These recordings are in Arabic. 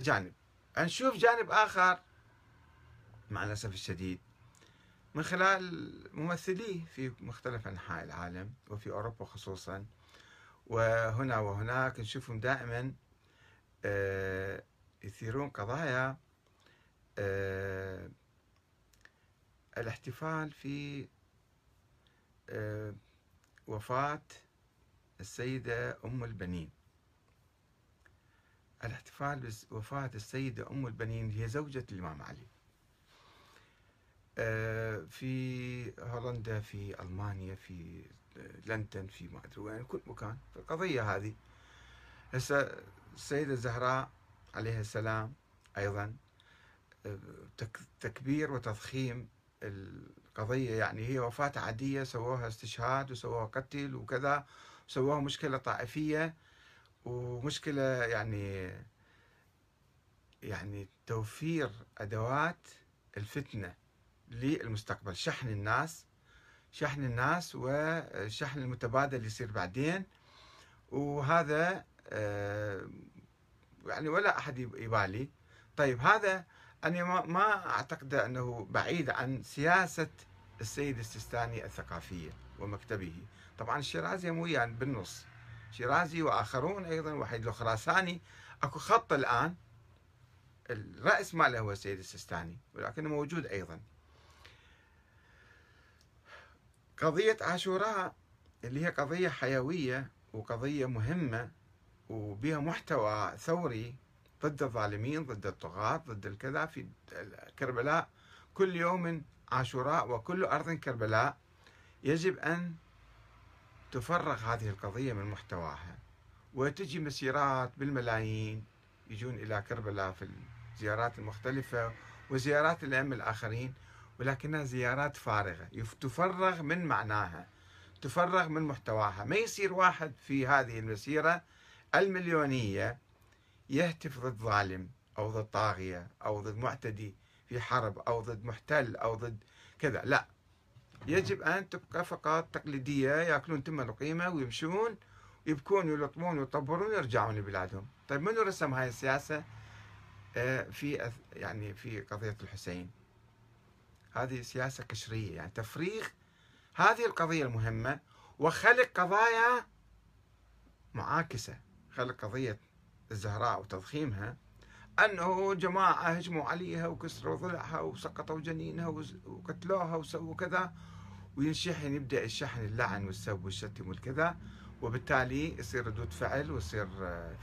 جانب. نشوف جانب آخر مع الأسف الشديد من خلال ممثليه في مختلف أنحاء العالم وفي أوروبا خصوصا. وهنا وهناك نشوفهم دائما آه، يثيرون قضايا آه، الاحتفال في آه، وفاة السيدة أم البنين. الاحتفال بوفاة السيدة أم البنين هي زوجة الإمام علي. آه، في هولندا في ألمانيا في لندن في ما أدري وين كل مكان. القضية هذه. هسه السيدة الزهراء عليها السلام أيضا. آه، تكبير وتضخيم القضية. يعني هي وفاة عادية سووها استشهاد وسووها قتل وكذا سووها مشكلة طائفية. ومشكلة يعني يعني توفير أدوات الفتنة للمستقبل شحن الناس شحن الناس وشحن المتبادل اللي يصير بعدين. وهذا آه، يعني ولا أحد يبالي. طيب هذا أنا ما أعتقد أنه بعيد عن سياسة السيد السيستاني الثقافية ومكتبه. طبعا الشيرازي مو يعني بالنص. شيرازي وآخرون أيضا وحيد الخراساني. أكو خط الآن الرأس ماله هو السيد السيستاني ولكنه موجود أيضا. قضية عاشوراء اللي هي قضية حيوية وقضية مهمة وبها محتوى ثوري ضد الظالمين ضد الطغاة ضد الكذا في كربلاء. كل يوم عاشوراء وكل أرض كربلاء. يجب أن تفرغ هذه القضية من محتواها وتجي مسيرات بالملايين يجون إلى كربلاء في الزيارات المختلفة وزيارات الأئمة الآخرين ولكنها زيارات فارغة تفرغ من معناها تفرغ من محتواها. ما يصير واحد في هذه المسيرة المليونية يهتف ضد ظالم أو ضد طاغية أو ضد معتدي في حرب أو ضد محتل أو ضد كذا لا. يجب أن تبقى فقط تقليدية يأكلون تم القيمة ويمشون يبكون ويلطمون ويطبرون ويرجعون لبلادهم. طيب منو رسم هاي السياسة؟ آه، في يعني في قضية الحسين. هذه سياسة قشرية يعني تفريغ هذه القضية المهمة وخلق قضايا معاكسة. خلق قضية الزهراء وتضخيمها أنه جماعة هجموا عليها وكسروا ضلعها وسقطوا جنينها وقتلوها وسووا كذا. وينشحن يبدأ الشحن اللعن والسب والشتم والكذا. وبالتالي يصير ردود فعل ويصير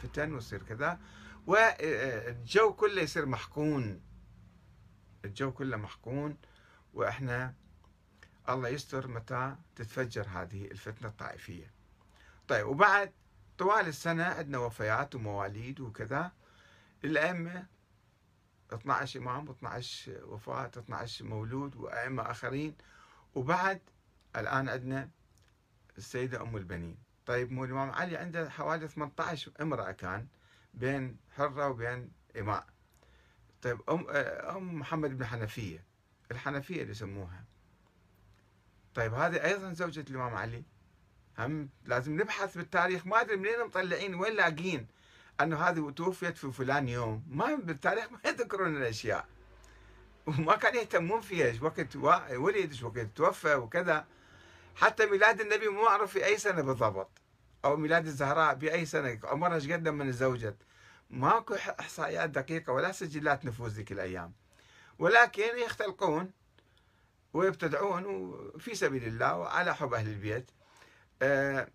فتن ويصير كذا. والجو كله يصير محقون. الجو كله محقون. وإحنا الله يستر متى تتفجر هذه الفتنة الطائفية. طيب وبعد طوال السنة عندنا وفيات ومواليد وكذا. الأئمة 12 إمام 12 وفاة 12 مولود وأئمة آخرين. وبعد الآن عندنا السيدة أم البنين. طيب مو الإمام علي عنده حوالي 18 امرأة كان بين حرة وبين إماء. طيب أم, أم محمد بن حنفية. الحنفية اللي يسموها. طيب هذه أيضا زوجة الإمام علي. هم لازم نبحث بالتاريخ. ما أدري منين مطلعين وين لاقين. أنه هذه توفيت في فلان يوم. ما بالتاريخ ما يذكرون الأشياء. وما كان يهتمون فيها. وقت ولد وقت توفى وكذا. حتى ميلاد النبي مو معروف في أي سنة بالضبط. أو ميلاد الزهراء بأي سنة. عمرها إيش قد من زوجت ماكو إحصائيات دقيقة ولا سجلات نفوذ ذيك الأيام. ولكن يختلقون ويبتدعون في سبيل الله وعلى حب أهل البيت. آه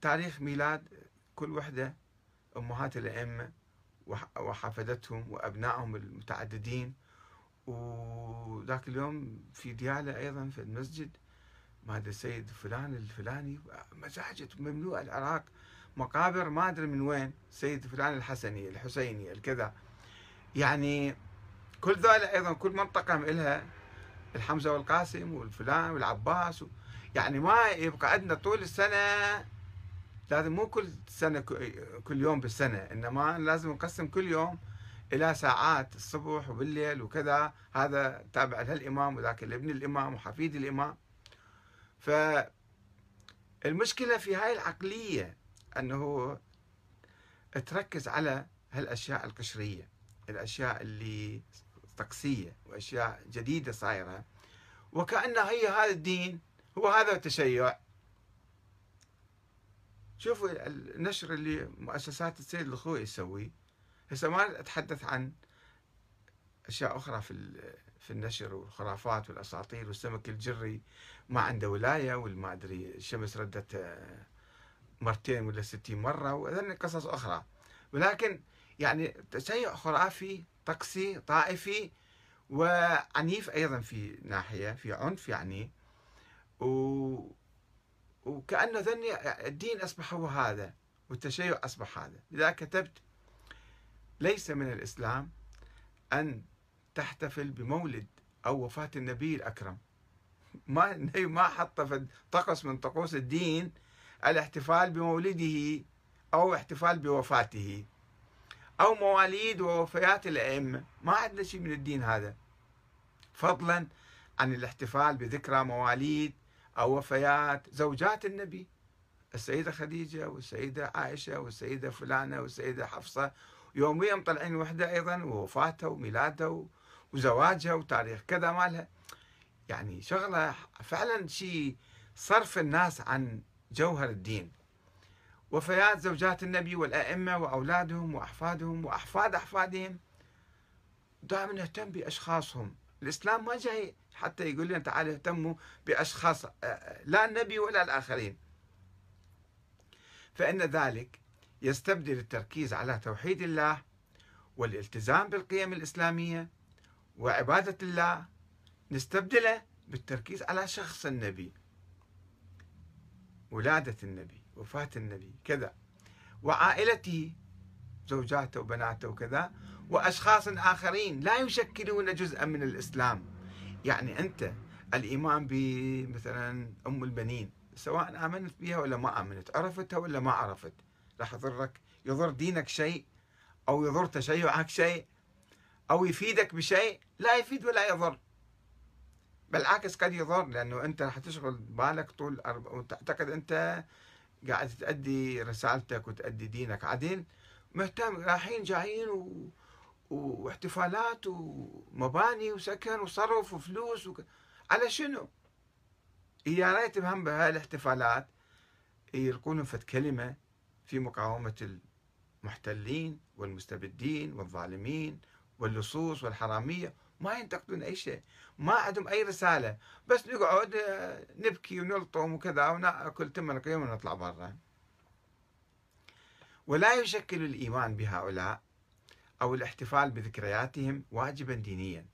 تاريخ ميلاد كل وحدة أمهات الأئمة وحفدتهم وأبنائهم المتعددين وذاك اليوم في ديالة أيضا في المسجد ما أدري السيد فلان الفلاني مساجد مملوءة العراق مقابر ما أدري من وين سيد فلان الحسني الحسيني الكذا يعني كل ذولا أيضا كل منطقة لها الحمزة والقاسم والفلان والعباس. يعني ما يبقى عندنا طول السنة لازم مو كل سنة كل يوم بالسنة إنما لازم نقسم كل يوم إلى ساعات الصبح وبالليل وكذا. هذا تابع للإمام وذاك لابن الإمام وحفيد الإمام. فالمشكلة في هاي العقلية أنه تركز على هالأشياء القشرية الأشياء اللي طقسية وأشياء جديدة صايرة. وكأن هي هذا الدين هو هذا التشيع. شوفوا النشر اللي مؤسسات السيد الخوي يسوي. هسه ما أتحدث عن أشياء أخرى في في النشر والخرافات والأساطير والسمك الجري ما عنده ولاية والما أدري الشمس ردت آه، مرتين ولا ستين مرة وهذن قصص أخرى. ولكن يعني تشيع خرافي طقسي طائفي وعنيف أيضا في ناحية في عنف يعني. و وكأنه ذني الدين أصبح هو هذا والتشيع أصبح هذا. لذلك كتبت ليس من الإسلام أن تحتفل بمولد أو وفاة النبي الأكرم. ما ما حط في طقس من طقوس الدين الاحتفال بمولده أو احتفال بوفاته أو مواليد ووفيات الأئمة. ما عندنا شيء من الدين هذا. فضلا عن الاحتفال بذكرى مواليد أو وفيات زوجات النبي السيدة خديجة والسيدة عائشة والسيدة فلانة والسيدة حفصة يوميا مطلعين وحدة أيضا ووفاتها وميلادها وزواجها وتاريخ كذا مالها. يعني شغلة فعلا شيء صرف الناس عن جوهر الدين. وفيات زوجات النبي والأئمة وأولادهم وأحفادهم وأحفاد أحفادهم دائما نهتم بأشخاصهم. الإسلام ما جاي حتى يقول لنا تعالوا اهتموا بأشخاص لا النبي ولا الآخرين. فإن ذلك يستبدل التركيز على توحيد الله والالتزام بالقيم الإسلامية وعبادة الله نستبدله بالتركيز على شخص النبي ولادة النبي وفاة النبي كذا وعائلته زوجاته وبناته وكذا. وأشخاص آخرين لا يشكلون جزءا من الإسلام. يعني أنت الإيمان بمثلا أم البنين سواء آمنت بها ولا ما آمنت عرفتها ولا ما عرفت. راح يضرك يضر دينك شيء أو يضر تشيعك شيء أو يفيدك بشيء لا يفيد ولا يضر. بالعكس قد يضر لأنه أنت راح تشغل بالك طول أربع وتعتقد أنت قاعد تأدي رسالتك وتأدي دينك. عدل مهتم رايحين جايين و... واحتفالات ومباني وسكن وصرف وفلوس وك... على شنو؟ يا ريت بهم بهالاحتفالات يلقون فد كلمة في مقاومة المحتلين والمستبدين والظالمين واللصوص والحرامية. ما ينتقدون أي شيء ما عندهم أي رسالة. بس نقعد نبكي ونلطم وكذا وناكل تم القيم ونطلع برا. ولا يشكل الإيمان بهؤلاء أو الاحتفال بذكرياتهم واجبا دينيا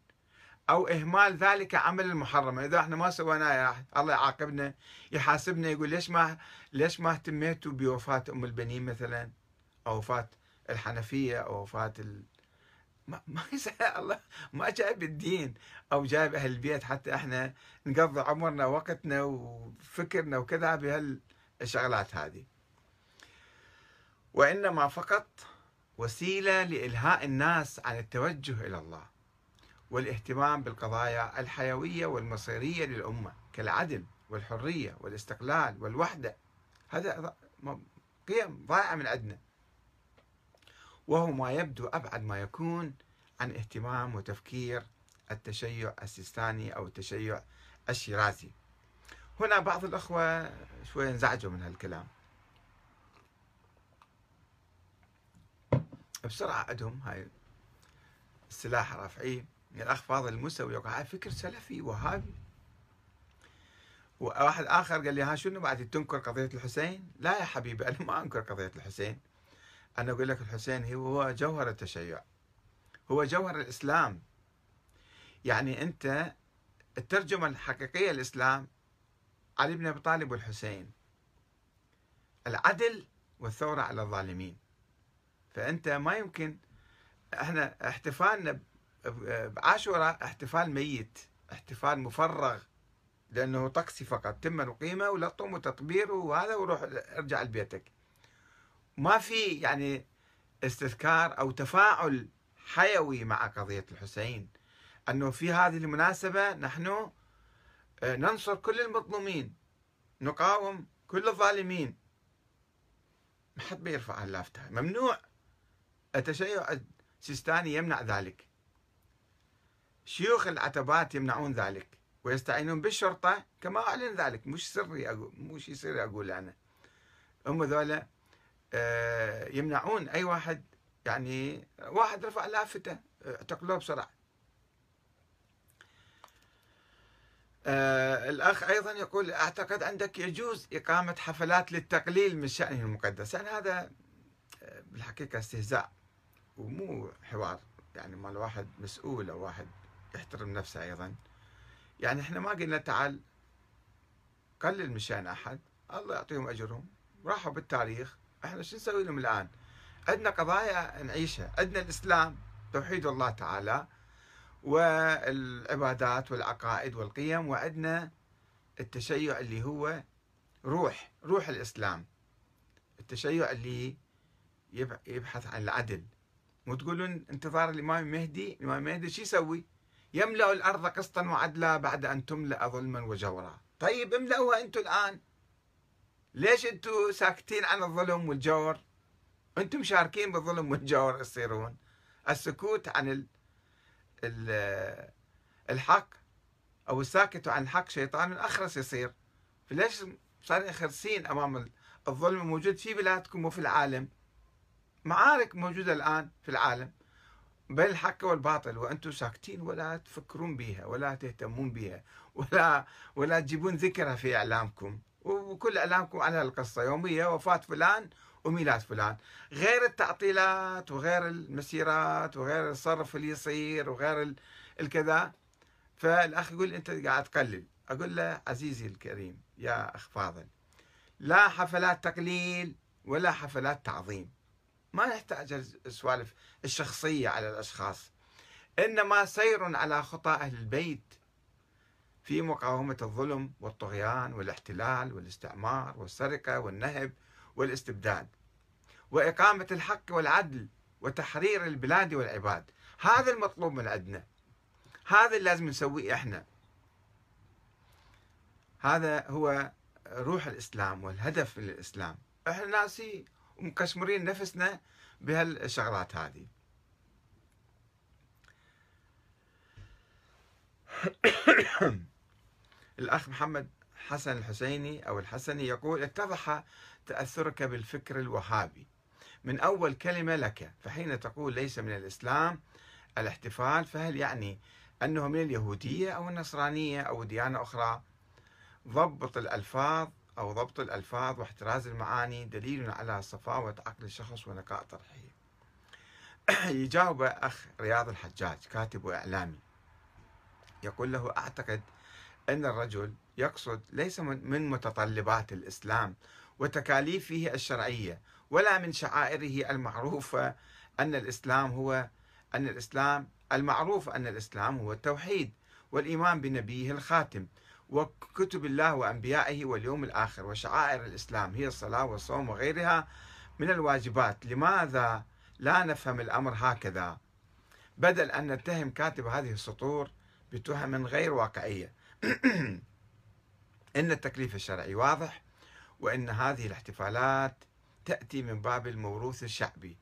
أو إهمال ذلك عمل محرم إذا إحنا ما سويناه الله يعاقبنا يحاسبنا يقول ليش ما ليش ما اهتميتوا بوفاة أم البنين مثلا أو وفاة الحنفية أو وفاة ال... ما ما الله ما جايب الدين أو جايب أهل البيت. حتى إحنا نقضي عمرنا وقتنا وفكرنا وكذا بهالشغلات هذه. وإنما فقط وسيلة لإلهاء الناس عن التوجه إلى الله والاهتمام بالقضايا الحيوية والمصيرية للأمة كالعدل والحرية والاستقلال والوحدة. هذا قيم ضائعة من عندنا. وهو ما يبدو أبعد ما يكون عن اهتمام وتفكير التشيع السيستاني أو التشيع الشيرازي. هنا بعض الأخوة شوية انزعجوا من هالكلام. بسرعة عندهم هاي السلاح رافعين الأخ فاضل الموسوي هاي فكر سلفي وهابي وواحد آخر قال لي ها شنو بعد تنكر قضية الحسين؟ لا يا حبيبي أنا ما أنكر قضية الحسين. أنا أقول لك الحسين هو جوهر التشيع. هو جوهر الإسلام. يعني أنت الترجمة الحقيقية للإسلام علي بن أبي طالب والحسين. العدل والثورة على الظالمين. فأنت ما يمكن إحنا احتفالنا بعاشوراء احتفال ميت احتفال مفرغ لأنه طقسي فقط تم القيمة ولطم وتطبير وهذا وروح ارجع لبيتك. ما في يعني استذكار أو تفاعل حيوي مع قضية الحسين. أنه في هذه المناسبة نحن آه، ننصر كل المظلومين نقاوم كل الظالمين. ما حد بيرفع اللافته ممنوع. التشيع السيستاني يمنع ذلك. شيوخ العتبات يمنعون ذلك ويستعينون بالشرطة كما أعلن ذلك. مش سري أقول مش سري أقول أنا. هم ذولا آه، يمنعون أي واحد يعني واحد رفع لافتة اعتقلوه بسرعة. آه الأخ أيضا يقول أعتقد عندك يجوز إقامة حفلات للتقليل من شأنه المقدس. يعني هذا آه، بالحقيقة استهزاء. ومو حوار يعني مال واحد مسؤول أو واحد يحترم نفسه أيضا. يعني إحنا ما قلنا تعال قلل من شأن أحد الله يعطيهم أجرهم. راحوا بالتاريخ. إحنا شو نسوي لهم الآن؟ عندنا قضايا نعيشها. عندنا الإسلام توحيد الله تعالى والعبادات والعقائد والقيم وعندنا التشيع اللي هو روح روح الإسلام. التشيع اللي يبحث عن العدل. مو تقولون انتظار الإمام المهدي الإمام المهدي شو يسوي؟ يملأ الأرض قسطا وعدلا بعد أن تملأ ظلما وجورا. طيب املأوها أنتم الآن. ليش أنتم ساكتين عن الظلم والجور؟ أنتم مشاركين بالظلم والجور تصيرون السكوت عن ال ال الحق أو الساكت عن الحق شيطان أخرس يصير. فليش صارين خرسين أمام الظلم الموجود في بلادكم وفي العالم؟ معارك موجودة الآن في العالم بين الحق والباطل وأنتم ساكتين ولا تفكرون بها ولا تهتمون بها ولا ولا تجيبون ذكرها في إعلامكم. وكل إعلامكم على القصة يومية وفاة فلان وميلاد فلان. غير التعطيلات وغير المسيرات وغير الصرف اللي يصير وغير الكذا. فالأخ يقول أنت قاعد تقلل. أقول له عزيزي الكريم يا أخ فاضل لا حفلات تقليل ولا حفلات تعظيم. ما نحتاج السوالف الشخصية على الأشخاص. إنما سير على خطى أهل البيت في مقاومة الظلم والطغيان والاحتلال والاستعمار والسرقة والنهب والاستبداد وإقامة الحق والعدل وتحرير البلاد والعباد. هذا المطلوب من عندنا. هذا اللي لازم نسويه إحنا. هذا هو روح الإسلام والهدف من الإسلام إحنا ناسي ومكشمرين نفسنا بهالشغلات هذه. الأخ محمد حسن الحسيني أو الحسني يقول اتضح تأثرك بالفكر الوهابي. من أول كلمة لك فحين تقول ليس من الإسلام الاحتفال فهل يعني أنه من اليهودية أو النصرانية أو ديانة أخرى؟ ضبط الألفاظ أو ضبط الألفاظ واحتراز المعاني دليل على صفاوة عقل الشخص ونقاء طرحه. يجاوب أخ رياض الحجاج كاتب وإعلامي يقول له أعتقد أن الرجل يقصد ليس من متطلبات الإسلام وتكاليفه الشرعية ولا من شعائره المعروفة أن الإسلام هو أن الإسلام المعروف أن الإسلام هو التوحيد والإيمان بنبيه الخاتم وكتب الله وأنبيائه واليوم الآخر وشعائر الإسلام هي الصلاة والصوم وغيرها من الواجبات. لماذا لا نفهم الأمر هكذا؟ بدل أن نتهم كاتب هذه السطور بتهم غير واقعية. إن التكليف الشرعي واضح وأن هذه الاحتفالات تأتي من باب الموروث الشعبي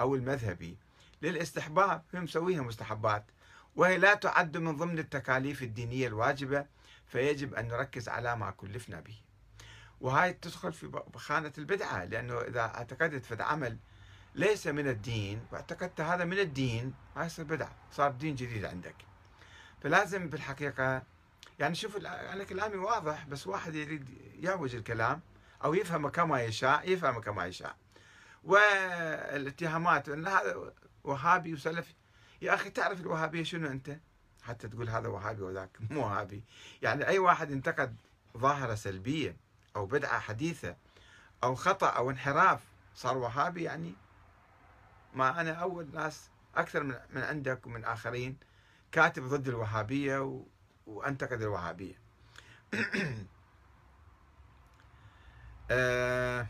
أو المذهبي. للاستحباب هم مسويها مستحبات وهي لا تعد من ضمن التكاليف الدينية الواجبة فيجب أن نركز على ما كلفنا به. وهاي تدخل في خانة البدعة لأنه إذا اعتقدت في عمل ليس من الدين واعتقدت هذا من الدين ما يصير بدعة صار دين جديد عندك. فلازم بالحقيقة يعني شوف يعني كلامي واضح بس واحد يريد يعوج الكلام أو يفهم كما يشاء يفهم كما يشاء. والاتهامات أن هذا وهابي وسلفي. يا أخي تعرف الوهابية شنو أنت؟ حتى تقول هذا وهابي وذاك. مو وهابي يعني أي واحد انتقد ظاهرة سلبية أو بدعة حديثة أو خطأ أو انحراف صار وهابي يعني ما أنا أول ناس أكثر من, من عندك ومن آخرين كاتب ضد الوهابية و... وأنتقد الوهابية. آه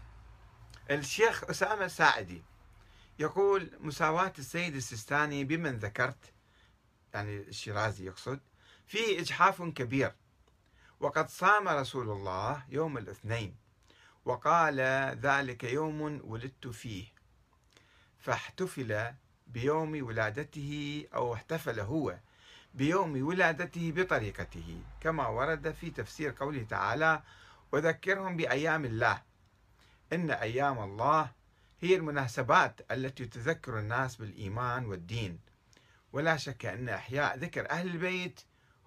الشيخ أسامة الساعدي يقول مساواة السيد السيستاني بمن ذكرت يعني الشيرازي يقصد فيه إجحاف كبير. وقد صام رسول الله يوم الاثنين وقال ذلك يوم ولدت فيه فاحتفل بيوم ولادته أو احتفل هو بيوم ولادته بطريقته كما ورد في تفسير قوله تعالى وذكرهم بأيام الله. إن أيام الله هي المناسبات التي تذكر الناس بالإيمان والدين. ولا شك أن إحياء ذكر أهل البيت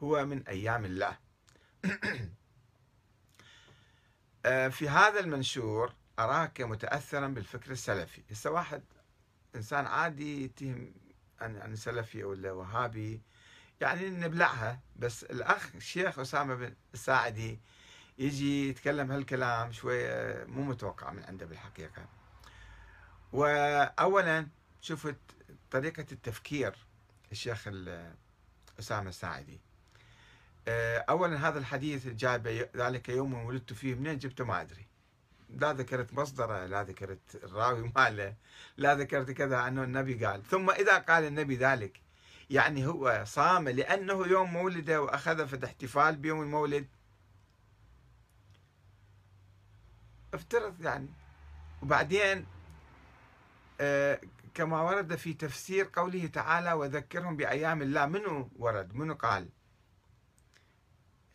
هو من أيام الله. آه، في هذا المنشور أراك متأثرا بالفكر السلفي. هسه واحد إنسان عادي يتهم أن سلفي ولا وهابي يعني نبلعها بس الأخ الشيخ أسامة بن الساعدي يجي يتكلم هالكلام شوية مو متوقع من عنده بالحقيقة. وأولا شفت طريقة التفكير الشيخ أسامة الساعدي. آه، أولا هذا الحديث جاء ذلك يوم ولدت فيه منين جبته؟ ما أدري. لا ذكرت مصدره لا ذكرت الراوي ماله لا ذكرت كذا أنه النبي قال. ثم إذا قال النبي ذلك يعني هو صام لأنه يوم مولده وأخذ في الاحتفال بيوم المولد. افترض يعني. وبعدين آه كما ورد في تفسير قوله تعالى وذكرهم بأيام الله منو ورد؟ منو قال؟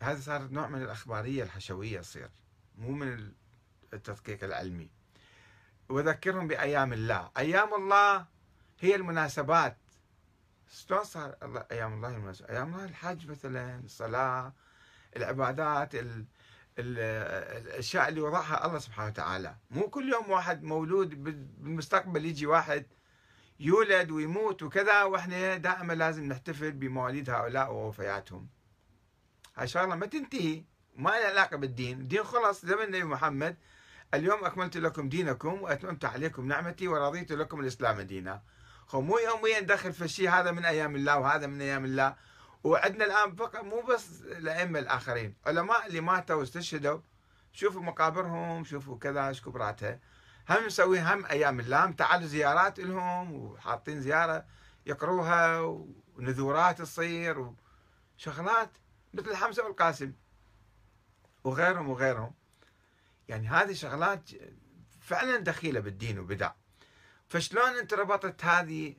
هذا صار نوع من الأخبارية الحشوية تصير مو من التدقيق العلمي. وذكرهم بأيام الله أيام الله هي المناسبات. شلون صار الله أيام الله المناسبات أيام الله الحج مثلا الصلاة العبادات ال الأشياء اللي وضعها الله سبحانه وتعالى. مو كل يوم واحد مولود بالمستقبل يجي واحد يولد ويموت وكذا وإحنا دائما لازم نحتفل بمواليد هؤلاء ووفياتهم. هاي شغلة ما تنتهي ما لها علاقة بالدين. الدين خلص زمن النبي محمد. اليوم أكملت لكم دينكم وأتممت عليكم نعمتي ورضيت لكم الإسلام دينا. خو مو يوميا ندخل في الشيء هذا من أيام الله وهذا من أيام الله. وعندنا الآن فقط مو بس الأئمة الآخرين. علماء اللي ماتوا واستشهدوا شوفوا مقابرهم شوفوا كذا إيش كبراتها هم نسوي هم أيام الله تعالوا زيارات لهم وحاطين زيارة يقروها ونذورات تصير وشغلات مثل حمزه والقاسم وغيرهم وغيرهم. يعني هذه شغلات فعلا دخيلة بالدين وبدع. فشلون أنت ربطت هذه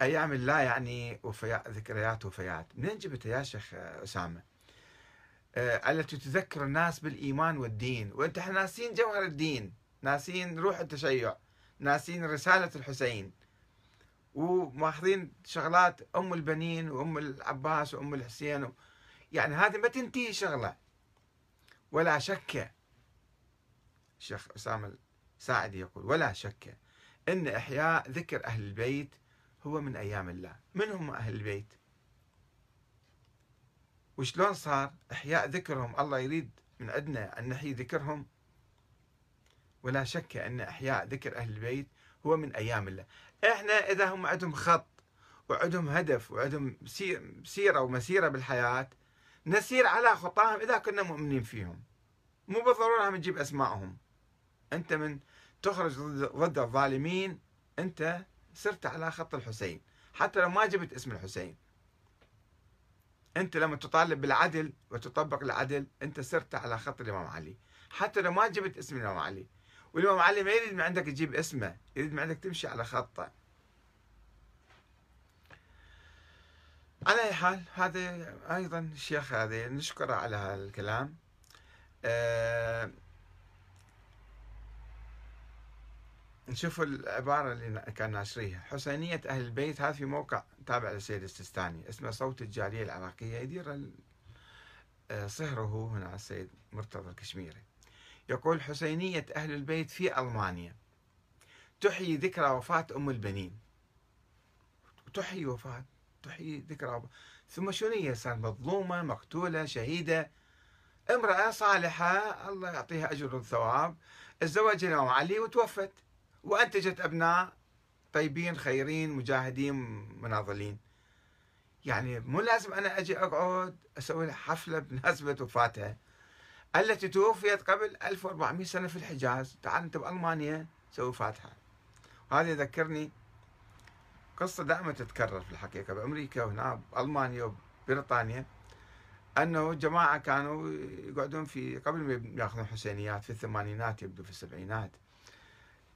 أيام الله يعني وفيات ذكريات وفيات؟ منين جبتها يا شيخ أسامة؟ آه التي تذكر الناس بالإيمان والدين وانت إحنا ناسين جوهر الدين. ناسين روح التشيع ناسين رسالة الحسين. وماخذين شغلات أم البنين وأم العباس وأم الحسين يعني هذه ما تنتهي شغلة. ولا شك الشيخ اسامه الساعدي يقول ولا شك إن إحياء ذكر أهل البيت هو من أيام الله. من هم أهل البيت؟ وشلون صار إحياء ذكرهم؟ الله يريد من عندنا أن نحيي ذكرهم. ولا شك أن إحياء ذكر أهل البيت هو من أيام الله. إحنا إذا هم عندهم خط وعندهم هدف وعندهم سيرة ومسيرة بالحياة نسير على خطاهم إذا كنا مؤمنين فيهم. مو بالضرورة نجيب أسمائهم أنت من تخرج ضد الظالمين أنت صرت على خط الحسين. حتى لو ما جبت اسم الحسين. أنت لما تطالب بالعدل وتطبق العدل أنت صرت على خط الإمام علي. حتى لو ما جبت اسم الإمام علي. والامام علي ما يريد من عندك تجيب اسمه يريد من عندك تمشي على خطه. على أي حال هذا أيضا الشيخ هذا نشكره على هذا الكلام أه نشوف العبارة اللي كان ناشريها. حسينية أهل البيت هذا في موقع تابع للسيد السيستاني اسمه صوت الجالية العراقية يدير آه، صهره هنا السيد مرتضى الكشميري. يقول حسينية أهل البيت في ألمانيا. تحيي ذكرى وفاة أم البنين. تحيي وفاة تحيي ذكرى ثم شنو هي صار مظلومة مقتولة شهيدة. امرأة صالحة الله يعطيها أجر وثواب تزوج الإمام علي وتوفت. وأنتجت أبناء طيبين خيرين مجاهدين مناضلين. يعني مو لازم أنا أجي أقعد أسوي حفلة بمناسبة وفاتها. التي توفيت قبل 1400 سنة في الحجاز. تعال أنت بألمانيا سوي فاتحة. وهذا يذكرني قصة دائما تتكرر في الحقيقة بأمريكا وهنا بألمانيا وبريطانيا. أنه جماعة كانوا يقعدون في قبل ما يأخذون حسينيات في الثمانينات يبدو في السبعينات.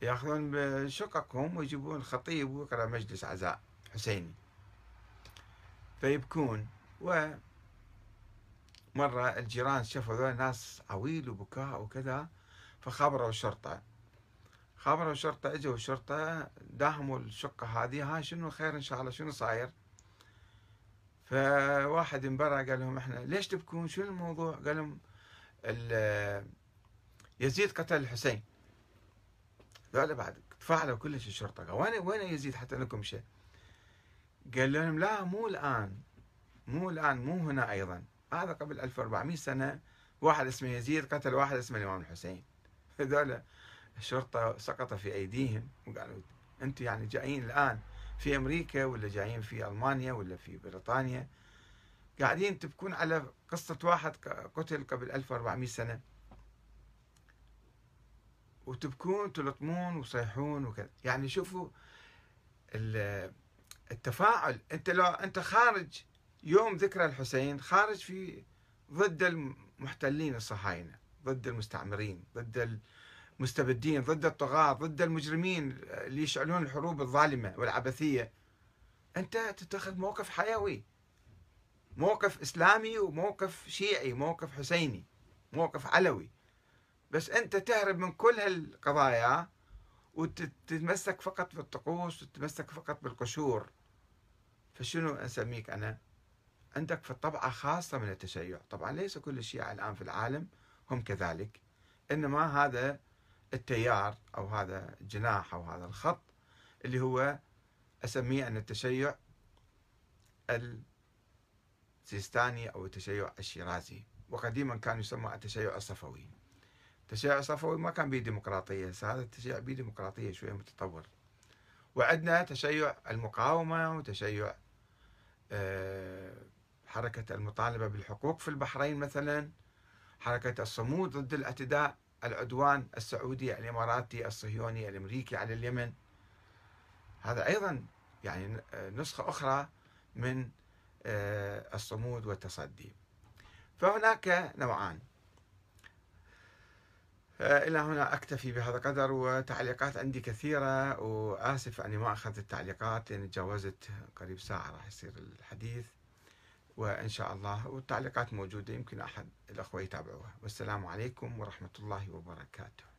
يأخذون بشققهم ويجيبون خطيب ويقرأ مجلس عزاء حسيني. فيبكون. و مرة الجيران شافوا ذول ناس عويل وبكاء وكذا فخبروا الشرطة. خبروا الشرطة إجوا الشرطة داهموا الشقة هذه ها شنو خير إن شاء الله؟ شنو صاير؟ فواحد من برا قال لهم إحنا ليش تبكون؟ شنو الموضوع؟ قال لهم يزيد قتل الحسين. ذولا بعد تفاعلوا كلش الشرطة. قال وين وين يزيد حتى لكم شيء؟ قال لهم لا مو الآن. مو الآن مو هنا أيضا. هذا قبل 1400 سنة واحد اسمه يزيد قتل واحد اسمه الإمام الحسين. هذول الشرطة سقط في أيديهم وقالوا أنتم يعني جايين الآن في أمريكا ولا جايين في ألمانيا ولا في بريطانيا؟ قاعدين تبكون على قصة واحد قتل قبل 1400 سنة. وتبكون تلطمون وصيحون وكذا. يعني شوفوا التفاعل. أنت لو أنت خارج يوم ذكرى الحسين خارج في ضد المحتلين الصهاينة ضد المستعمرين ضد المستبدين ضد الطغاة ضد المجرمين اللي يشعلون الحروب الظالمة والعبثية. أنت تتخذ موقف حيوي موقف إسلامي وموقف شيعي موقف حسيني موقف علوي. بس أنت تهرب من كل هالقضايا وتتمسك فقط بالطقوس وتتمسك فقط بالقشور. فشنو أسميك أنا؟ عندك في طبعة خاصة من التشيع. طبعا ليس كل الشيعة الآن في العالم هم كذلك إنما هذا التيار أو هذا الجناح أو هذا الخط اللي هو أسميه أن التشيع السيستاني أو التشيع الشيرازي. وقديما كان يسمى التشيع الصفوي. التشيع الصفوي ما كان به ديمقراطية هذا التشيع به ديمقراطية شوية متطور. وعندنا تشيع المقاومة وتشيع آه، حركة المطالبة بالحقوق في البحرين مثلا حركة الصمود ضد الاعتداء العدوان السعودي الإماراتي الصهيوني الأمريكي على اليمن. هذا أيضا يعني نسخة أخرى من آه، الصمود والتصدي. فهناك نوعان. إلى هنا أكتفي بهذا القدر وتعليقات عندي كثيرة وآسف أني ما أخذت التعليقات لأن تجاوزت قريب ساعة راح يصير الحديث. وإن شاء الله والتعليقات موجودة يمكن أحد الأخوة يتابعوها. والسلام عليكم ورحمة الله وبركاته.